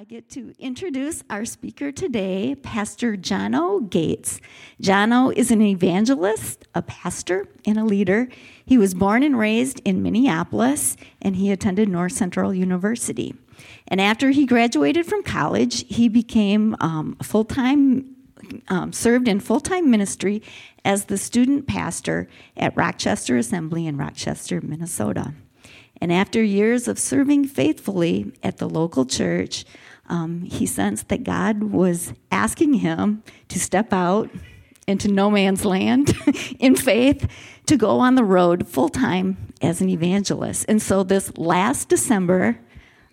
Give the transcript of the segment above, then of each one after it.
I get to introduce our speaker today, Pastor Jono Gates. Jono is an evangelist, a pastor, and a leader. He was born and raised in Minneapolis, and he attended North Central University. And after he graduated from college, he became um, full time, um, served in full time ministry as the student pastor at Rochester Assembly in Rochester, Minnesota. And after years of serving faithfully at the local church, um, he sensed that God was asking him to step out into no man's land in faith to go on the road full time as an evangelist. And so, this last December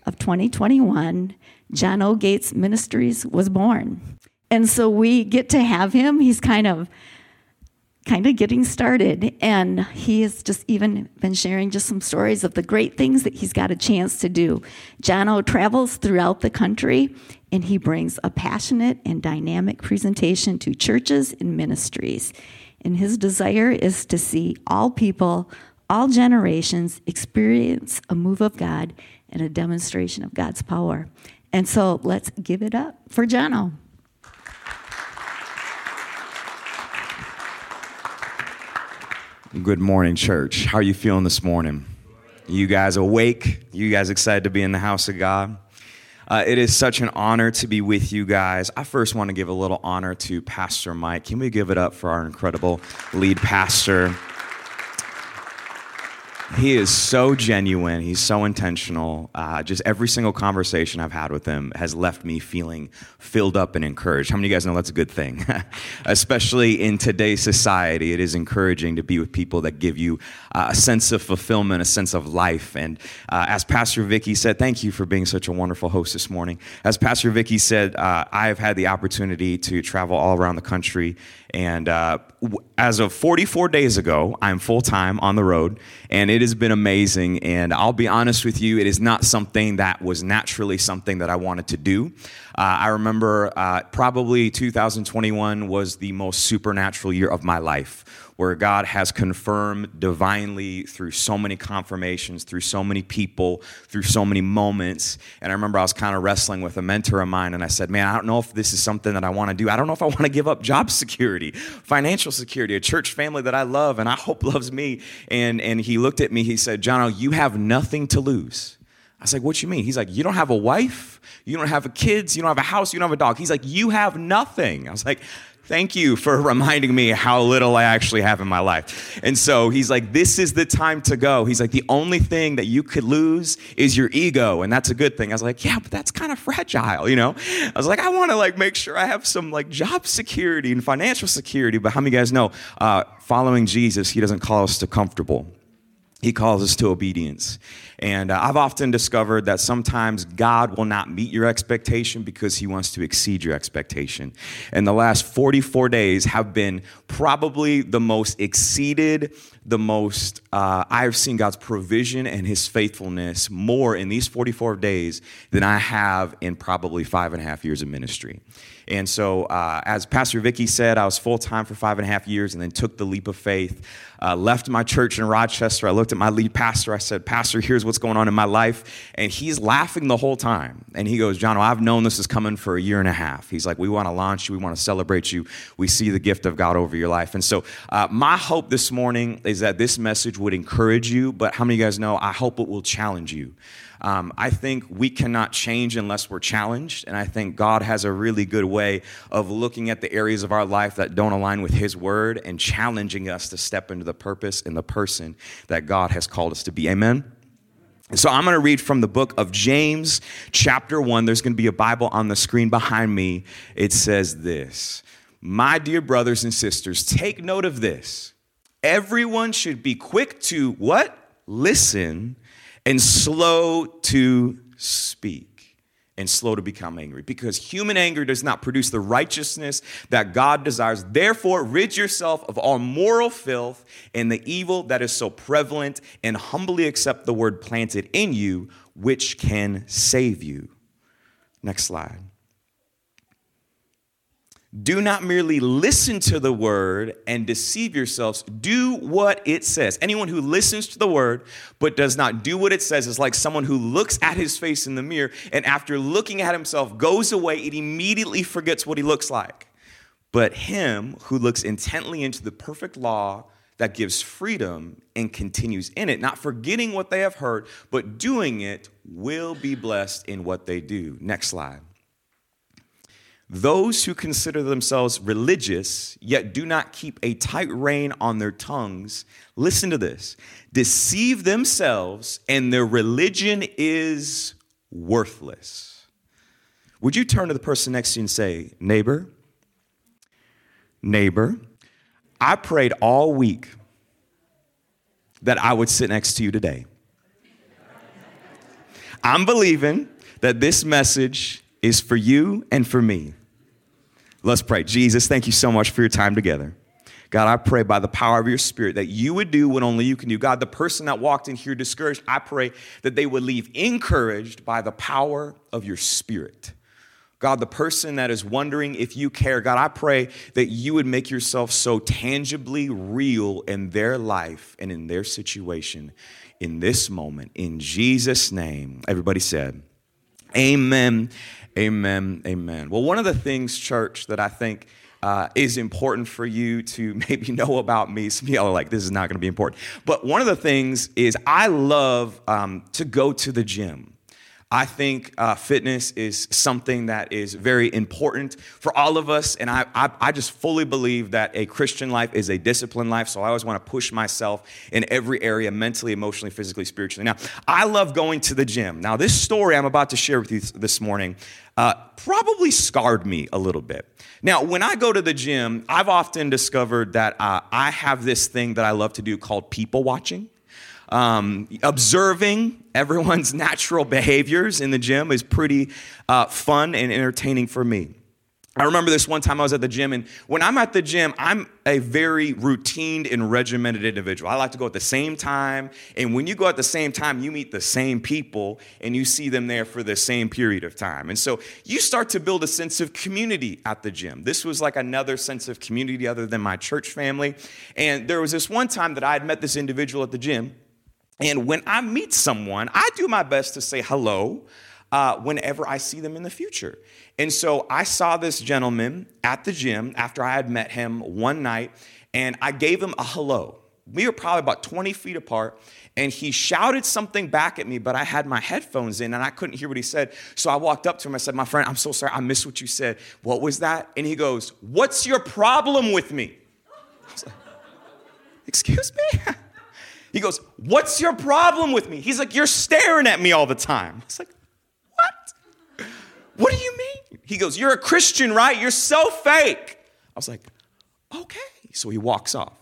of 2021, Jono Gates Ministries was born. And so, we get to have him. He's kind of kind of getting started. And he has just even been sharing just some stories of the great things that he's got a chance to do. Jono travels throughout the country and he brings a passionate and dynamic presentation to churches and ministries. And his desire is to see all people, all generations experience a move of God and a demonstration of God's power. And so let's give it up for Jono. Good morning, church. How are you feeling this morning? You guys awake? You guys excited to be in the house of God? Uh, it is such an honor to be with you guys. I first want to give a little honor to Pastor Mike. Can we give it up for our incredible lead pastor? He is so genuine. He's so intentional. Uh, just every single conversation I've had with him has left me feeling filled up and encouraged. How many of you guys know that's a good thing? Especially in today's society, it is encouraging to be with people that give you uh, a sense of fulfillment, a sense of life. And uh, as Pastor Vicky said, thank you for being such a wonderful host this morning. As Pastor Vicky said, uh, I have had the opportunity to travel all around the country and uh, as of 44 days ago, I'm full time on the road, and it has been amazing. And I'll be honest with you, it is not something that was naturally something that I wanted to do. Uh, I remember uh, probably 2021 was the most supernatural year of my life where God has confirmed divinely through so many confirmations, through so many people, through so many moments. And I remember I was kind of wrestling with a mentor of mine, and I said, Man, I don't know if this is something that I want to do. I don't know if I want to give up job security, financial security, a church family that I love and I hope loves me. And, and he looked at me, he said, Jono, you have nothing to lose. I was like, What you mean? He's like, You don't have a wife, you don't have kids, you don't have a house, you don't have a dog. He's like, You have nothing. I was like, Thank you for reminding me how little I actually have in my life. And so he's like, This is the time to go. He's like, The only thing that you could lose is your ego, and that's a good thing. I was like, Yeah, but that's kind of fragile, you know? I was like, I want to like make sure I have some like job security and financial security. But how many guys know uh, following Jesus, he doesn't call us to comfortable, he calls us to obedience. And uh, I've often discovered that sometimes God will not meet your expectation because he wants to exceed your expectation. And the last 44 days have been probably the most exceeded, the most, uh, I've seen God's provision and his faithfulness more in these 44 days than I have in probably five and a half years of ministry. And so, uh, as Pastor Vicky said, I was full time for five and a half years and then took the leap of faith. Uh, left my church in Rochester. I looked at my lead pastor. I said, Pastor, here's what's going on in my life. And he's laughing the whole time. And he goes, John, I've known this is coming for a year and a half. He's like, We want to launch you. We want to celebrate you. We see the gift of God over your life. And so, uh, my hope this morning is that this message would encourage you. But how many of you guys know? I hope it will challenge you. Um, I think we cannot change unless we're challenged. And I think God has a really good way of looking at the areas of our life that don't align with His word and challenging us to step into the purpose and the person that God has called us to be. Amen. So I'm going to read from the book of James, chapter 1. There's going to be a Bible on the screen behind me. It says this My dear brothers and sisters, take note of this. Everyone should be quick to what? Listen and slow to speak and slow to become angry because human anger does not produce the righteousness that God desires. Therefore, rid yourself of all moral filth and the evil that is so prevalent and humbly accept the word planted in you, which can save you. Next slide. Do not merely listen to the word and deceive yourselves. Do what it says. Anyone who listens to the word but does not do what it says is like someone who looks at his face in the mirror and after looking at himself goes away and immediately forgets what he looks like. But him who looks intently into the perfect law that gives freedom and continues in it, not forgetting what they have heard, but doing it, will be blessed in what they do. Next slide. Those who consider themselves religious, yet do not keep a tight rein on their tongues, listen to this, deceive themselves, and their religion is worthless. Would you turn to the person next to you and say, Neighbor, neighbor, I prayed all week that I would sit next to you today. I'm believing that this message is for you and for me. Let's pray. Jesus, thank you so much for your time together. God, I pray by the power of your spirit that you would do what only you can do. God, the person that walked in here discouraged, I pray that they would leave encouraged by the power of your spirit. God, the person that is wondering if you care, God, I pray that you would make yourself so tangibly real in their life and in their situation in this moment. In Jesus' name, everybody said, Amen Amen. Amen. Well, one of the things, church, that I think uh, is important for you to maybe know about me. Some of y'all are like, this is not going to be important. But one of the things is I love um, to go to the gym. I think uh, fitness is something that is very important for all of us. And I, I, I, just fully believe that a Christian life is a disciplined life. So I always want to push myself in every area mentally, emotionally, physically, spiritually. Now, I love going to the gym. Now, this story I'm about to share with you this morning uh, probably scarred me a little bit. Now, when I go to the gym, I've often discovered that uh, I have this thing that I love to do called people watching. Um, observing everyone's natural behaviors in the gym is pretty uh, fun and entertaining for me. I remember this one time I was at the gym, and when I'm at the gym, I'm a very routine and regimented individual. I like to go at the same time, and when you go at the same time, you meet the same people and you see them there for the same period of time. And so you start to build a sense of community at the gym. This was like another sense of community other than my church family. And there was this one time that I had met this individual at the gym, and when I meet someone, I do my best to say hello uh, whenever I see them in the future. And so I saw this gentleman at the gym after I had met him one night, and I gave him a hello. We were probably about 20 feet apart, and he shouted something back at me, but I had my headphones in and I couldn't hear what he said. So I walked up to him. I said, My friend, I'm so sorry. I missed what you said. What was that? And he goes, What's your problem with me? Like, Excuse me? He goes, What's your problem with me? He's like, You're staring at me all the time. It's like, What? What do you mean? He goes, You're a Christian, right? You're so fake. I was like, Okay. So he walks off.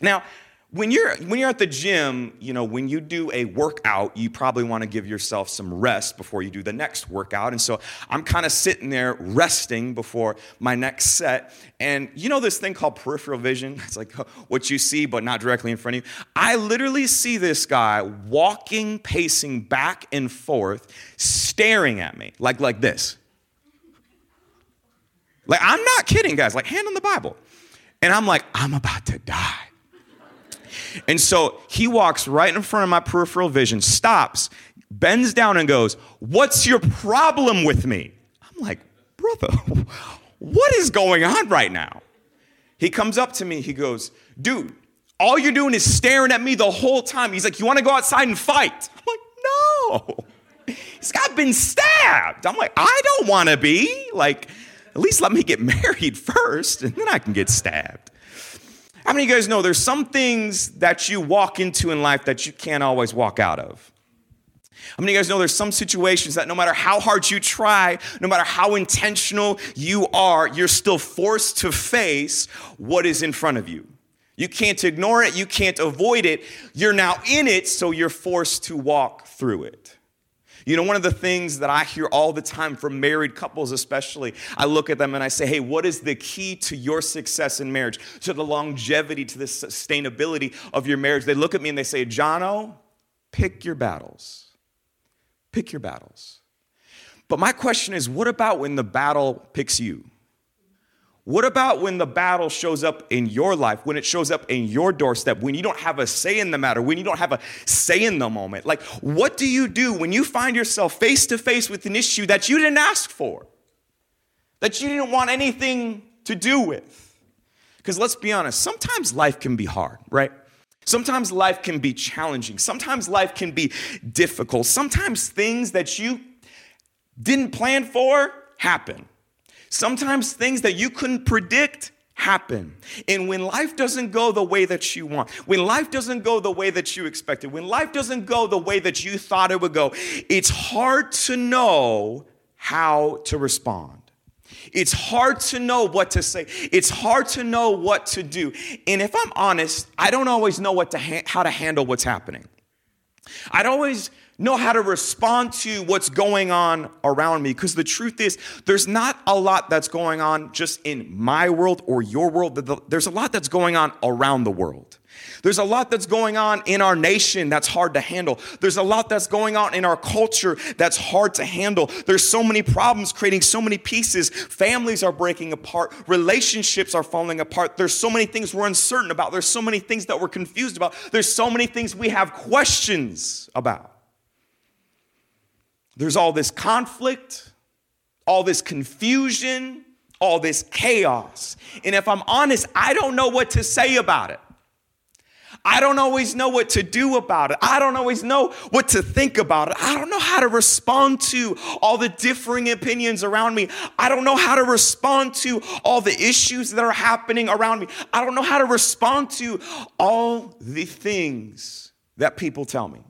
Now, when you're when you're at the gym, you know, when you do a workout, you probably want to give yourself some rest before you do the next workout. And so I'm kind of sitting there resting before my next set. And you know this thing called peripheral vision? It's like what you see but not directly in front of you. I literally see this guy walking, pacing back and forth, staring at me like like this. Like I'm not kidding, guys. Like hand on the Bible. And I'm like, I'm about to die. And so he walks right in front of my peripheral vision, stops, bends down, and goes, What's your problem with me? I'm like, Brother, what is going on right now? He comes up to me, he goes, Dude, all you're doing is staring at me the whole time. He's like, You want to go outside and fight? I'm like, No. He's got been stabbed. I'm like, I don't want to be. Like, at least let me get married first, and then I can get stabbed. How many of you guys know there's some things that you walk into in life that you can't always walk out of? How many of you guys know there's some situations that no matter how hard you try, no matter how intentional you are, you're still forced to face what is in front of you? You can't ignore it, you can't avoid it. You're now in it, so you're forced to walk through it. You know, one of the things that I hear all the time from married couples, especially, I look at them and I say, hey, what is the key to your success in marriage, to the longevity, to the sustainability of your marriage? They look at me and they say, Jono, pick your battles. Pick your battles. But my question is, what about when the battle picks you? What about when the battle shows up in your life, when it shows up in your doorstep, when you don't have a say in the matter, when you don't have a say in the moment? Like, what do you do when you find yourself face to face with an issue that you didn't ask for, that you didn't want anything to do with? Because let's be honest, sometimes life can be hard, right? Sometimes life can be challenging. Sometimes life can be difficult. Sometimes things that you didn't plan for happen. Sometimes things that you couldn't predict happen. And when life doesn't go the way that you want, when life doesn't go the way that you expected, when life doesn't go the way that you thought it would go, it's hard to know how to respond. It's hard to know what to say. It's hard to know what to do. And if I'm honest, I don't always know what to ha- how to handle what's happening. I don't always know how to respond to what's going on around me. Because the truth is, there's not a lot that's going on just in my world or your world. There's a lot that's going on around the world. There's a lot that's going on in our nation that's hard to handle. There's a lot that's going on in our culture that's hard to handle. There's so many problems creating so many pieces. Families are breaking apart. Relationships are falling apart. There's so many things we're uncertain about. There's so many things that we're confused about. There's so many things we have questions about. There's all this conflict, all this confusion, all this chaos. And if I'm honest, I don't know what to say about it. I don't always know what to do about it. I don't always know what to think about it. I don't know how to respond to all the differing opinions around me. I don't know how to respond to all the issues that are happening around me. I don't know how to respond to all the things that people tell me.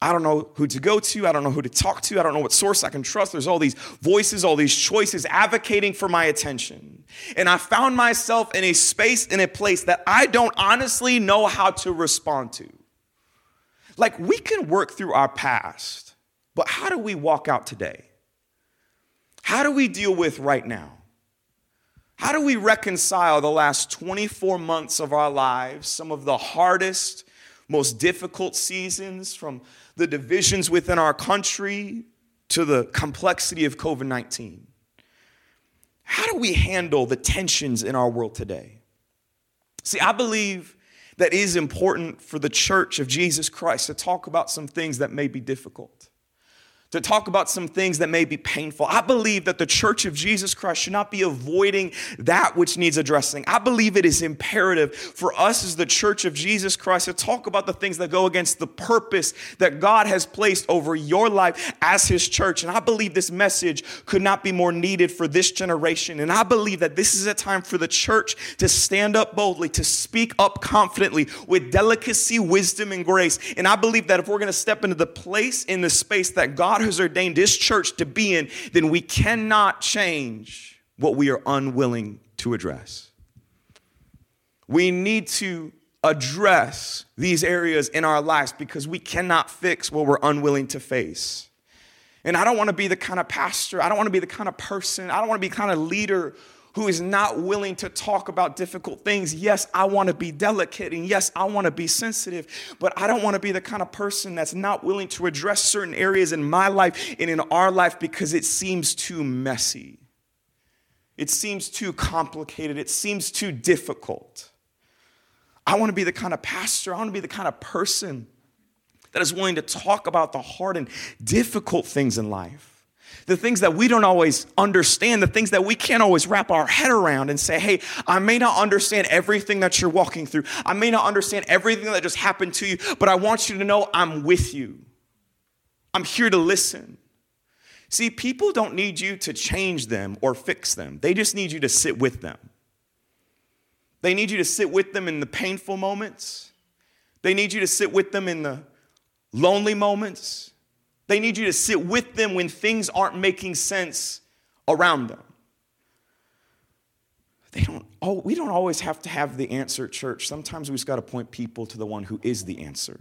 I don't know who to go to. I don't know who to talk to. I don't know what source I can trust. There's all these voices, all these choices advocating for my attention. And I found myself in a space, in a place that I don't honestly know how to respond to. Like, we can work through our past, but how do we walk out today? How do we deal with right now? How do we reconcile the last 24 months of our lives, some of the hardest, most difficult seasons from the divisions within our country to the complexity of COVID 19. How do we handle the tensions in our world today? See, I believe that it is important for the church of Jesus Christ to talk about some things that may be difficult to talk about some things that may be painful. I believe that the church of Jesus Christ should not be avoiding that which needs addressing. I believe it is imperative for us as the church of Jesus Christ to talk about the things that go against the purpose that God has placed over your life as his church. And I believe this message could not be more needed for this generation. And I believe that this is a time for the church to stand up boldly, to speak up confidently with delicacy, wisdom, and grace. And I believe that if we're going to step into the place in the space that God God has ordained this church to be in, then we cannot change what we are unwilling to address. We need to address these areas in our lives because we cannot fix what we're unwilling to face. And I don't want to be the kind of pastor, I don't want to be the kind of person, I don't want to be kind of leader who is not willing to talk about difficult things. Yes, I want to be delicate and yes, I want to be sensitive, but I don't want to be the kind of person that's not willing to address certain areas in my life and in our life because it seems too messy. It seems too complicated. It seems too difficult. I want to be the kind of pastor, I want to be the kind of person that is willing to talk about the hard and difficult things in life the things that we don't always understand, the things that we can't always wrap our head around and say, hey, I may not understand everything that you're walking through. I may not understand everything that just happened to you, but I want you to know I'm with you. I'm here to listen. See, people don't need you to change them or fix them, they just need you to sit with them. They need you to sit with them in the painful moments. They need you to sit with them in the lonely moments. They need you to sit with them when things aren't making sense around them. They don't, oh, we don't always have to have the answer at church. Sometimes we just got to point people to the one who is the answer.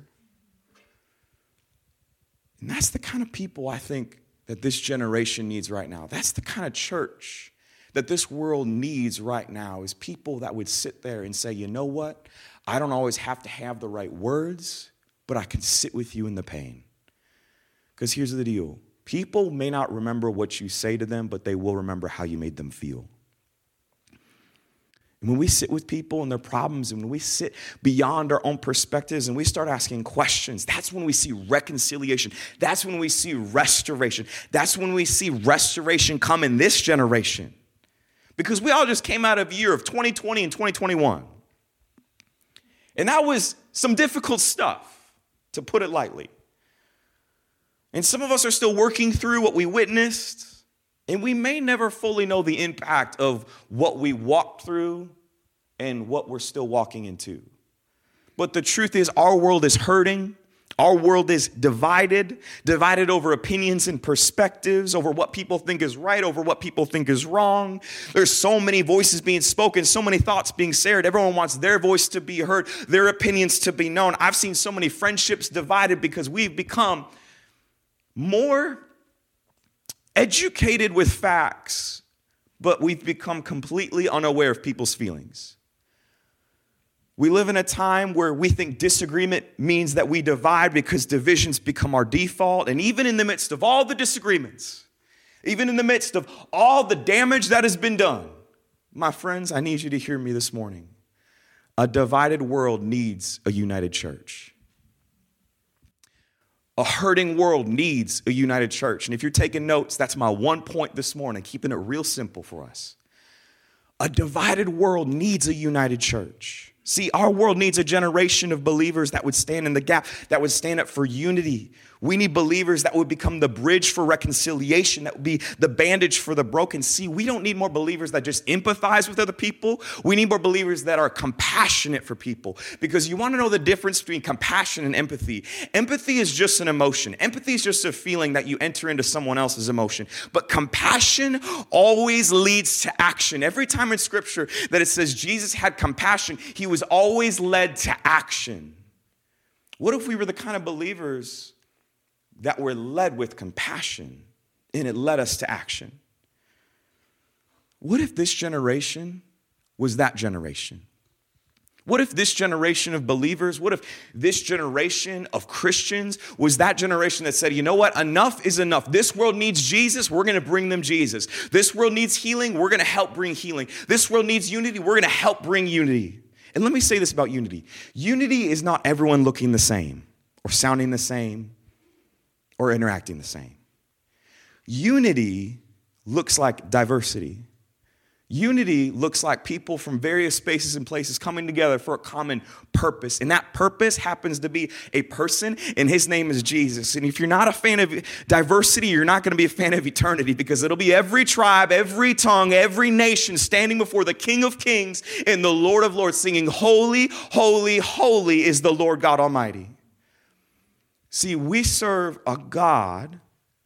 And that's the kind of people I think that this generation needs right now. That's the kind of church that this world needs right now is people that would sit there and say, you know what? I don't always have to have the right words, but I can sit with you in the pain. Because here's the deal people may not remember what you say to them, but they will remember how you made them feel. And when we sit with people and their problems, and when we sit beyond our own perspectives and we start asking questions, that's when we see reconciliation. That's when we see restoration. That's when we see restoration come in this generation. Because we all just came out of year of 2020 and 2021. And that was some difficult stuff, to put it lightly. And some of us are still working through what we witnessed. And we may never fully know the impact of what we walked through and what we're still walking into. But the truth is, our world is hurting. Our world is divided, divided over opinions and perspectives, over what people think is right, over what people think is wrong. There's so many voices being spoken, so many thoughts being shared. Everyone wants their voice to be heard, their opinions to be known. I've seen so many friendships divided because we've become more educated with facts, but we've become completely unaware of people's feelings. We live in a time where we think disagreement means that we divide because divisions become our default. And even in the midst of all the disagreements, even in the midst of all the damage that has been done, my friends, I need you to hear me this morning. A divided world needs a united church. A hurting world needs a united church. And if you're taking notes, that's my one point this morning, keeping it real simple for us. A divided world needs a united church. See, our world needs a generation of believers that would stand in the gap, that would stand up for unity. We need believers that would become the bridge for reconciliation, that would be the bandage for the broken. See, we don't need more believers that just empathize with other people. We need more believers that are compassionate for people. Because you want to know the difference between compassion and empathy. Empathy is just an emotion, empathy is just a feeling that you enter into someone else's emotion. But compassion always leads to action. Every time in scripture that it says Jesus had compassion, he was was always led to action. What if we were the kind of believers that were led with compassion and it led us to action? What if this generation was that generation? What if this generation of believers, what if this generation of Christians was that generation that said, you know what, enough is enough. This world needs Jesus, we're gonna bring them Jesus. This world needs healing, we're gonna help bring healing. This world needs unity, we're gonna help bring unity. And let me say this about unity unity is not everyone looking the same, or sounding the same, or interacting the same. Unity looks like diversity. Unity looks like people from various spaces and places coming together for a common purpose. And that purpose happens to be a person, and his name is Jesus. And if you're not a fan of diversity, you're not going to be a fan of eternity because it'll be every tribe, every tongue, every nation standing before the King of Kings and the Lord of Lords singing, Holy, holy, holy is the Lord God Almighty. See, we serve a God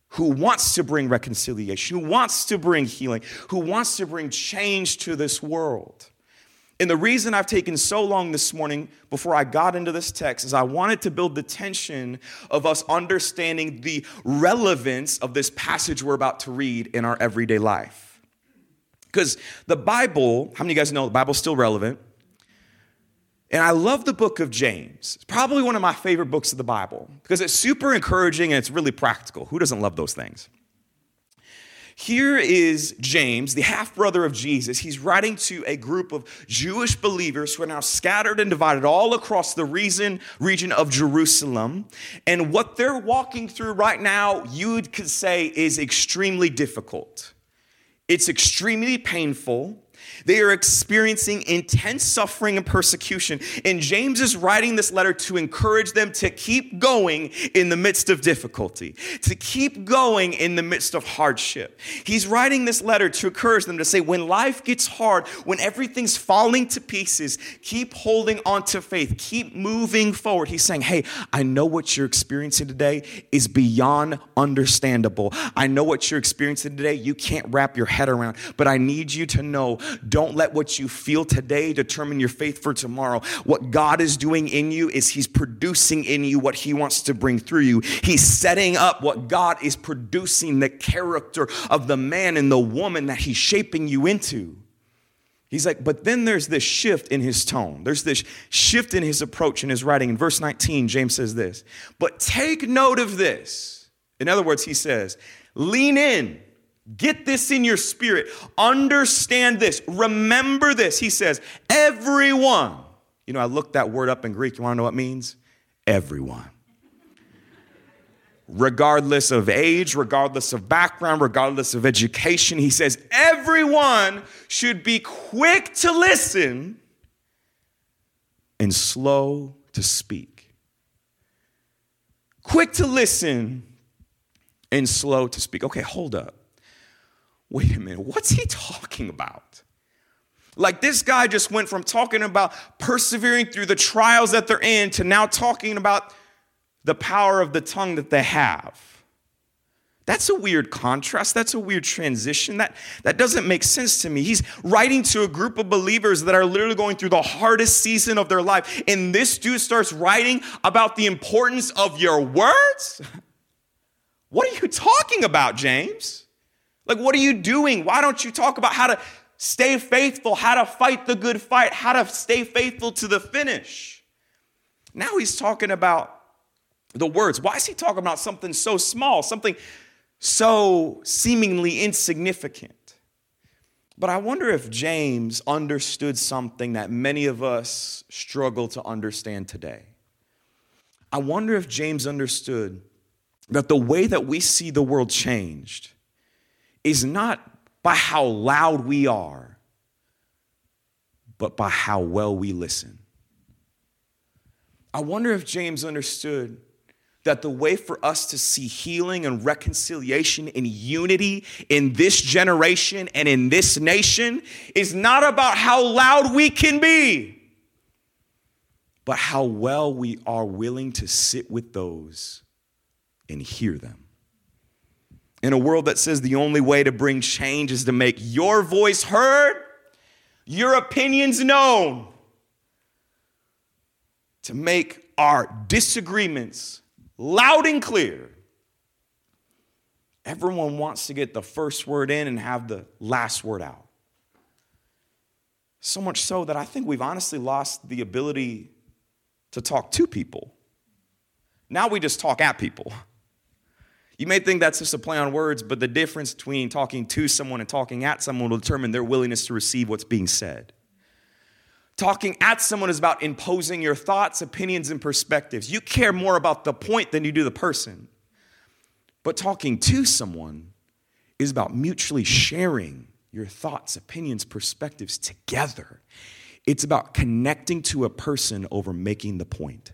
who wants to bring reconciliation, who wants to bring healing, who wants to bring change to this world. And the reason I've taken so long this morning before I got into this text is I wanted to build the tension of us understanding the relevance of this passage we're about to read in our everyday life. Because the Bible, how many of you guys know the Bible's still relevant? And I love the book of James. It's probably one of my favorite books of the Bible because it's super encouraging and it's really practical. Who doesn't love those things? Here is James, the half brother of Jesus. He's writing to a group of Jewish believers who are now scattered and divided all across the region, region of Jerusalem. And what they're walking through right now, you could say, is extremely difficult. It's extremely painful. They are experiencing intense suffering and persecution. And James is writing this letter to encourage them to keep going in the midst of difficulty, to keep going in the midst of hardship. He's writing this letter to encourage them to say, when life gets hard, when everything's falling to pieces, keep holding on to faith, keep moving forward. He's saying, hey, I know what you're experiencing today is beyond understandable. I know what you're experiencing today, you can't wrap your head around, but I need you to know don't let what you feel today determine your faith for tomorrow. What God is doing in you is He's producing in you what He wants to bring through you. He's setting up what God is producing, the character of the man and the woman that He's shaping you into. He's like, but then there's this shift in his tone. There's this shift in his approach in his writing. In verse 19, James says this, but take note of this. In other words, he says, lean in Get this in your spirit. Understand this. Remember this. He says, everyone. You know, I looked that word up in Greek. You want to know what it means? Everyone. Regardless of age, regardless of background, regardless of education, he says everyone should be quick to listen and slow to speak. Quick to listen and slow to speak. Okay, hold up wait a minute, what's he talking about? Like this guy just went from talking about persevering through the trials that they're in to now talking about the power of the tongue that they have. That's a weird contrast. That's a weird transition. That, that doesn't make sense to me. He's writing to a group of believers that are literally going through the hardest season of their life. And this dude starts writing about the importance of your words? What are you talking about, James? Like, what are you doing? Why don't you talk about how to stay faithful, how to fight the good fight, how to stay faithful to the finish? Now he's talking about the words. Why is he talking about something so small, something so seemingly insignificant? But I wonder if James understood something that many of us struggle to understand today. I wonder if James understood that the way that we see the world changed is not by how loud we are, but by how well we listen. I wonder if James understood that the way for us to see healing and reconciliation and unity in this generation and in this nation is not about how loud we can be, but how well we are willing to sit with those and hear them in a world that says the only way to bring change is to make your voice heard, your opinions known, to make our disagreements loud and clear. Everyone wants to get the first word in and have the last word out. So much so that I think we've honestly lost the ability to talk to people. Now we just talk at people. You may think that's just a play on words, but the difference between talking to someone and talking at someone will determine their willingness to receive what's being said. Talking at someone is about imposing your thoughts, opinions, and perspectives. You care more about the point than you do the person. But talking to someone is about mutually sharing your thoughts, opinions, perspectives together. It's about connecting to a person over making the point.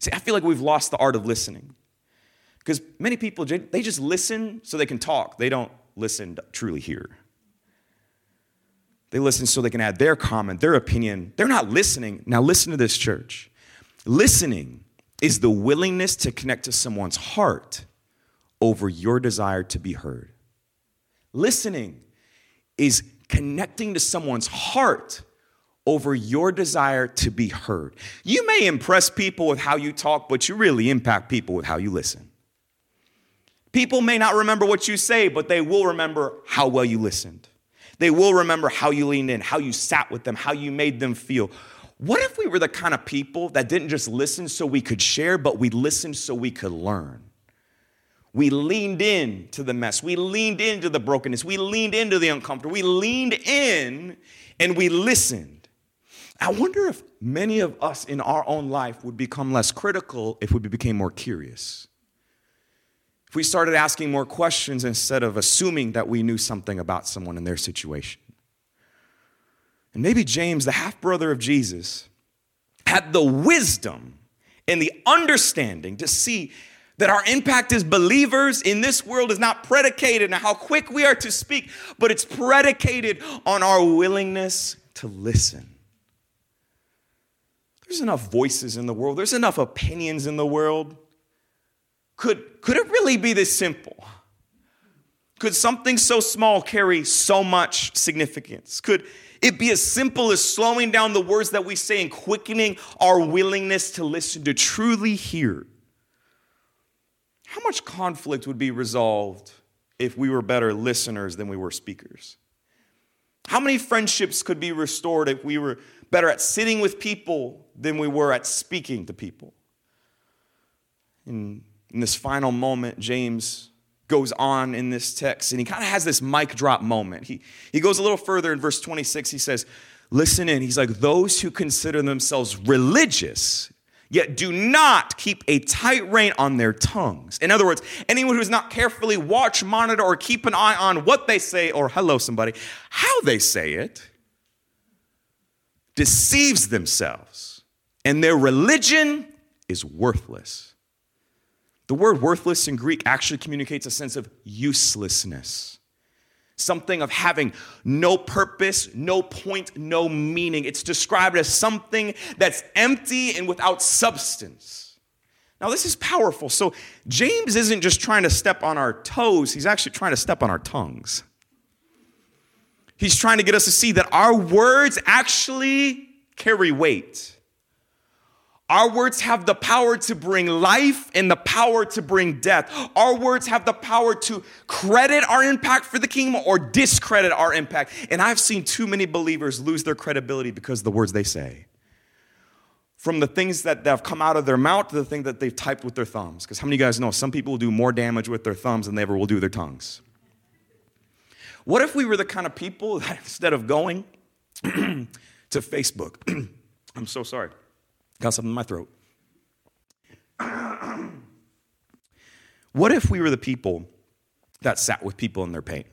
See, I feel like we've lost the art of listening. Because many people, they just listen so they can talk. They don't listen to truly hear. They listen so they can add their comment, their opinion. They're not listening. Now, listen to this, church. Listening is the willingness to connect to someone's heart over your desire to be heard. Listening is connecting to someone's heart over your desire to be heard. You may impress people with how you talk, but you really impact people with how you listen. People may not remember what you say, but they will remember how well you listened. They will remember how you leaned in, how you sat with them, how you made them feel. What if we were the kind of people that didn't just listen so we could share, but we listened so we could learn? We leaned in to the mess. We leaned into the brokenness. We leaned into the uncomfortable. We leaned in and we listened. I wonder if many of us in our own life would become less critical if we became more curious we started asking more questions instead of assuming that we knew something about someone in their situation. And maybe James, the half brother of Jesus, had the wisdom and the understanding to see that our impact as believers in this world is not predicated on how quick we are to speak, but it's predicated on our willingness to listen. There's enough voices in the world, there's enough opinions in the world. Could, could it really be this simple? Could something so small carry so much significance? Could it be as simple as slowing down the words that we say and quickening our willingness to listen, to truly hear? How much conflict would be resolved if we were better listeners than we were speakers? How many friendships could be restored if we were better at sitting with people than we were at speaking to people? And in this final moment, James goes on in this text, and he kind of has this mic drop moment. He, he goes a little further in verse 26. He says, Listen in. He's like, Those who consider themselves religious, yet do not keep a tight rein on their tongues. In other words, anyone who's not carefully watch, monitor, or keep an eye on what they say, or hello, somebody, how they say it, deceives themselves, and their religion is worthless. The word worthless in Greek actually communicates a sense of uselessness, something of having no purpose, no point, no meaning. It's described as something that's empty and without substance. Now, this is powerful. So, James isn't just trying to step on our toes, he's actually trying to step on our tongues. He's trying to get us to see that our words actually carry weight. Our words have the power to bring life and the power to bring death. Our words have the power to credit our impact for the kingdom or discredit our impact. And I've seen too many believers lose their credibility because of the words they say. From the things that have come out of their mouth to the thing that they've typed with their thumbs. Because how many of you guys know some people will do more damage with their thumbs than they ever will do with their tongues? What if we were the kind of people that instead of going to Facebook, I'm so sorry. Got something in my throat. what if we were the people that sat with people in their pain?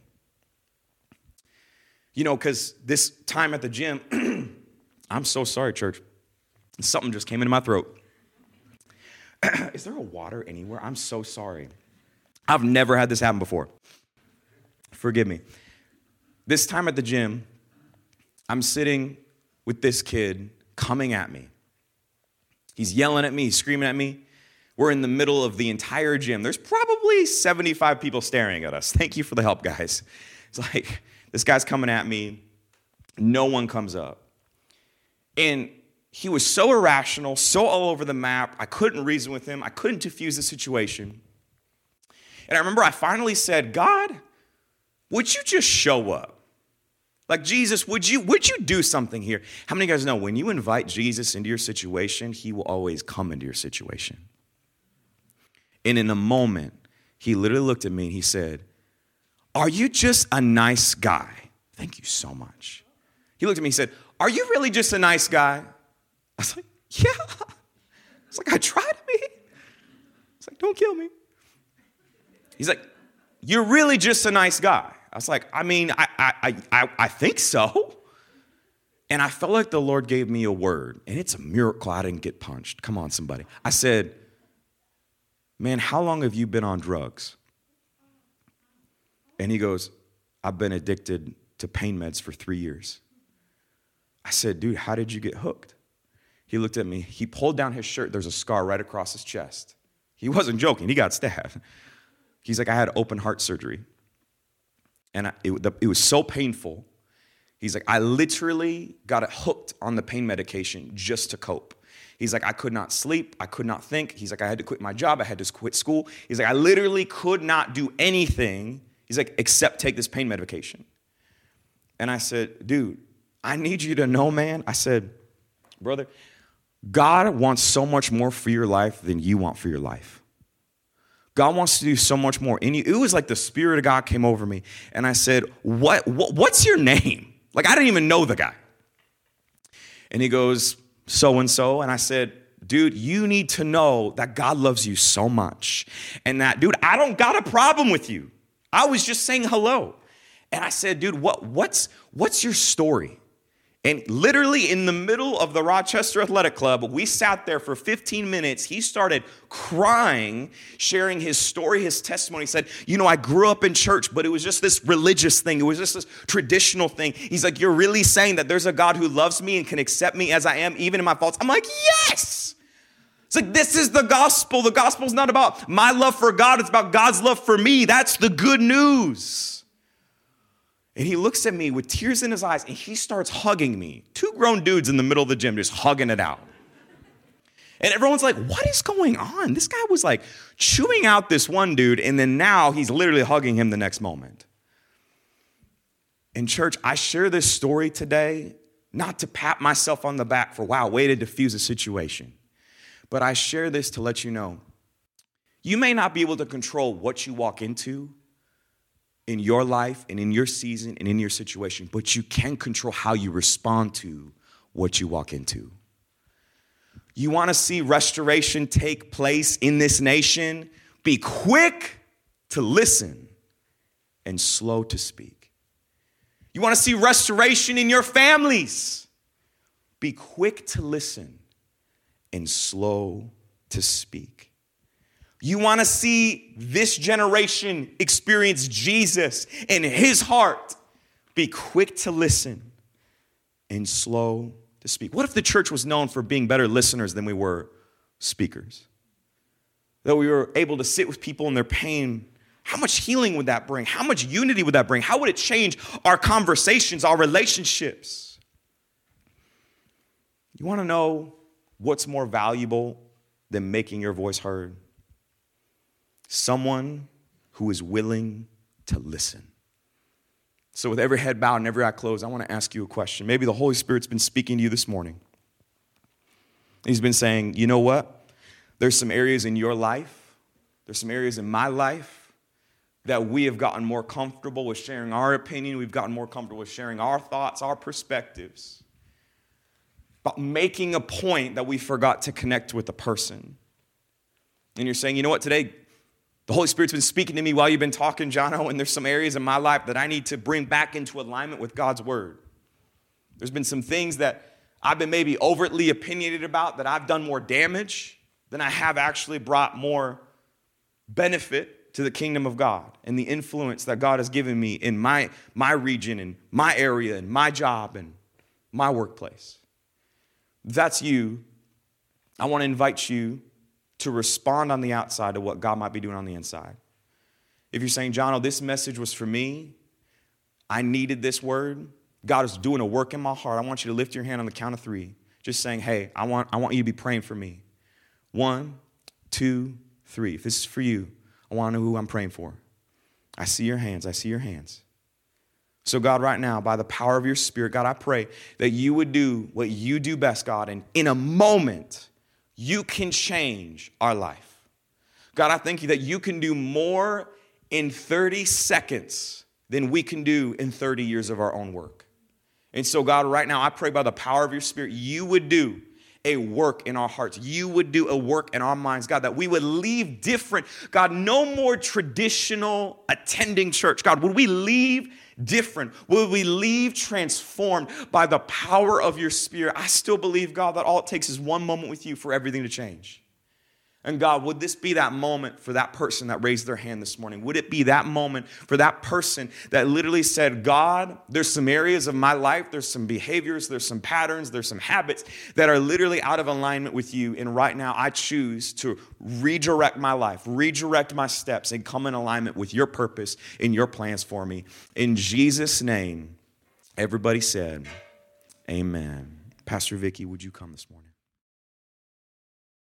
You know, because this time at the gym, I'm so sorry, church. Something just came into my throat. Is there a water anywhere? I'm so sorry. I've never had this happen before. Forgive me. This time at the gym, I'm sitting with this kid coming at me. He's yelling at me, he's screaming at me. We're in the middle of the entire gym. There's probably 75 people staring at us. Thank you for the help, guys. It's like, this guy's coming at me. No one comes up. And he was so irrational, so all over the map. I couldn't reason with him, I couldn't diffuse the situation. And I remember I finally said, God, would you just show up? Like Jesus, would you would you do something here? How many of you guys know when you invite Jesus into your situation, he will always come into your situation. And in a moment, he literally looked at me and he said, "Are you just a nice guy?" Thank you so much. He looked at me and said, "Are you really just a nice guy?" I was like, "Yeah." It's like I try to be. It's like, "Don't kill me." He's like, "You're really just a nice guy." I was like, I mean, I, I, I, I think so. And I felt like the Lord gave me a word, and it's a miracle I didn't get punched. Come on, somebody. I said, Man, how long have you been on drugs? And he goes, I've been addicted to pain meds for three years. I said, Dude, how did you get hooked? He looked at me. He pulled down his shirt. There's a scar right across his chest. He wasn't joking. He got stabbed. He's like, I had open heart surgery. And I, it, it was so painful. He's like, I literally got hooked on the pain medication just to cope. He's like, I could not sleep. I could not think. He's like, I had to quit my job. I had to quit school. He's like, I literally could not do anything. He's like, except take this pain medication. And I said, dude, I need you to know, man. I said, brother, God wants so much more for your life than you want for your life. God wants to do so much more in you. It was like the Spirit of God came over me, and I said, what, what What's your name? Like, I didn't even know the guy. And he goes, So and so. And I said, Dude, you need to know that God loves you so much. And that, dude, I don't got a problem with you. I was just saying hello. And I said, dude, what, what's, what's your story? And literally in the middle of the Rochester Athletic Club, we sat there for 15 minutes. He started crying, sharing his story, his testimony. He said, You know, I grew up in church, but it was just this religious thing. It was just this traditional thing. He's like, You're really saying that there's a God who loves me and can accept me as I am, even in my faults? I'm like, Yes! It's like, this is the gospel. The gospel is not about my love for God, it's about God's love for me. That's the good news. And he looks at me with tears in his eyes and he starts hugging me. Two grown dudes in the middle of the gym just hugging it out. And everyone's like, what is going on? This guy was like chewing out this one dude, and then now he's literally hugging him the next moment. In church, I share this story today not to pat myself on the back for, wow, way to diffuse a situation, but I share this to let you know You may not be able to control what you walk into in your life and in your season and in your situation, but you can control how you respond to what you walk into. You want to see restoration take place in this nation? Be quick to listen and slow to speak. You want to see restoration in your families? Be quick to listen and slow to speak. You want to see this generation experience Jesus in his heart? Be quick to listen and slow to speak. What if the church was known for being better listeners than we were speakers? That we were able to sit with people in their pain. How much healing would that bring? How much unity would that bring? How would it change our conversations, our relationships? You want to know what's more valuable than making your voice heard? Someone who is willing to listen. So, with every head bowed and every eye closed, I want to ask you a question. Maybe the Holy Spirit's been speaking to you this morning. He's been saying, you know what? There's some areas in your life, there's some areas in my life that we have gotten more comfortable with sharing our opinion, we've gotten more comfortable with sharing our thoughts, our perspectives, but making a point that we forgot to connect with the person. And you're saying, you know what, today the Holy Spirit's been speaking to me while you've been talking, Jono, and there's some areas in my life that I need to bring back into alignment with God's word. There's been some things that I've been maybe overtly opinionated about that I've done more damage than I have actually brought more benefit to the kingdom of God and the influence that God has given me in my, my region and my area and my job and my workplace. If that's you. I want to invite you to respond on the outside to what God might be doing on the inside. If you're saying, John, oh, this message was for me, I needed this word, God is doing a work in my heart, I want you to lift your hand on the count of three, just saying, hey, I want, I want you to be praying for me. One, two, three. If this is for you, I want to know who I'm praying for. I see your hands. I see your hands. So, God, right now, by the power of your Spirit, God, I pray that you would do what you do best, God, and in a moment, you can change our life. God, I thank you that you can do more in 30 seconds than we can do in 30 years of our own work. And so, God, right now, I pray by the power of your Spirit, you would do a work in our hearts. You would do a work in our minds, God, that we would leave different. God, no more traditional attending church. God, would we leave different? Will we leave transformed by the power of your spirit? I still believe, God, that all it takes is one moment with you for everything to change. And God, would this be that moment for that person that raised their hand this morning? Would it be that moment for that person that literally said, God, there's some areas of my life, there's some behaviors, there's some patterns, there's some habits that are literally out of alignment with you. And right now, I choose to redirect my life, redirect my steps, and come in alignment with your purpose and your plans for me. In Jesus' name, everybody said, Amen. Pastor Vicky, would you come this morning?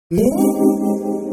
Música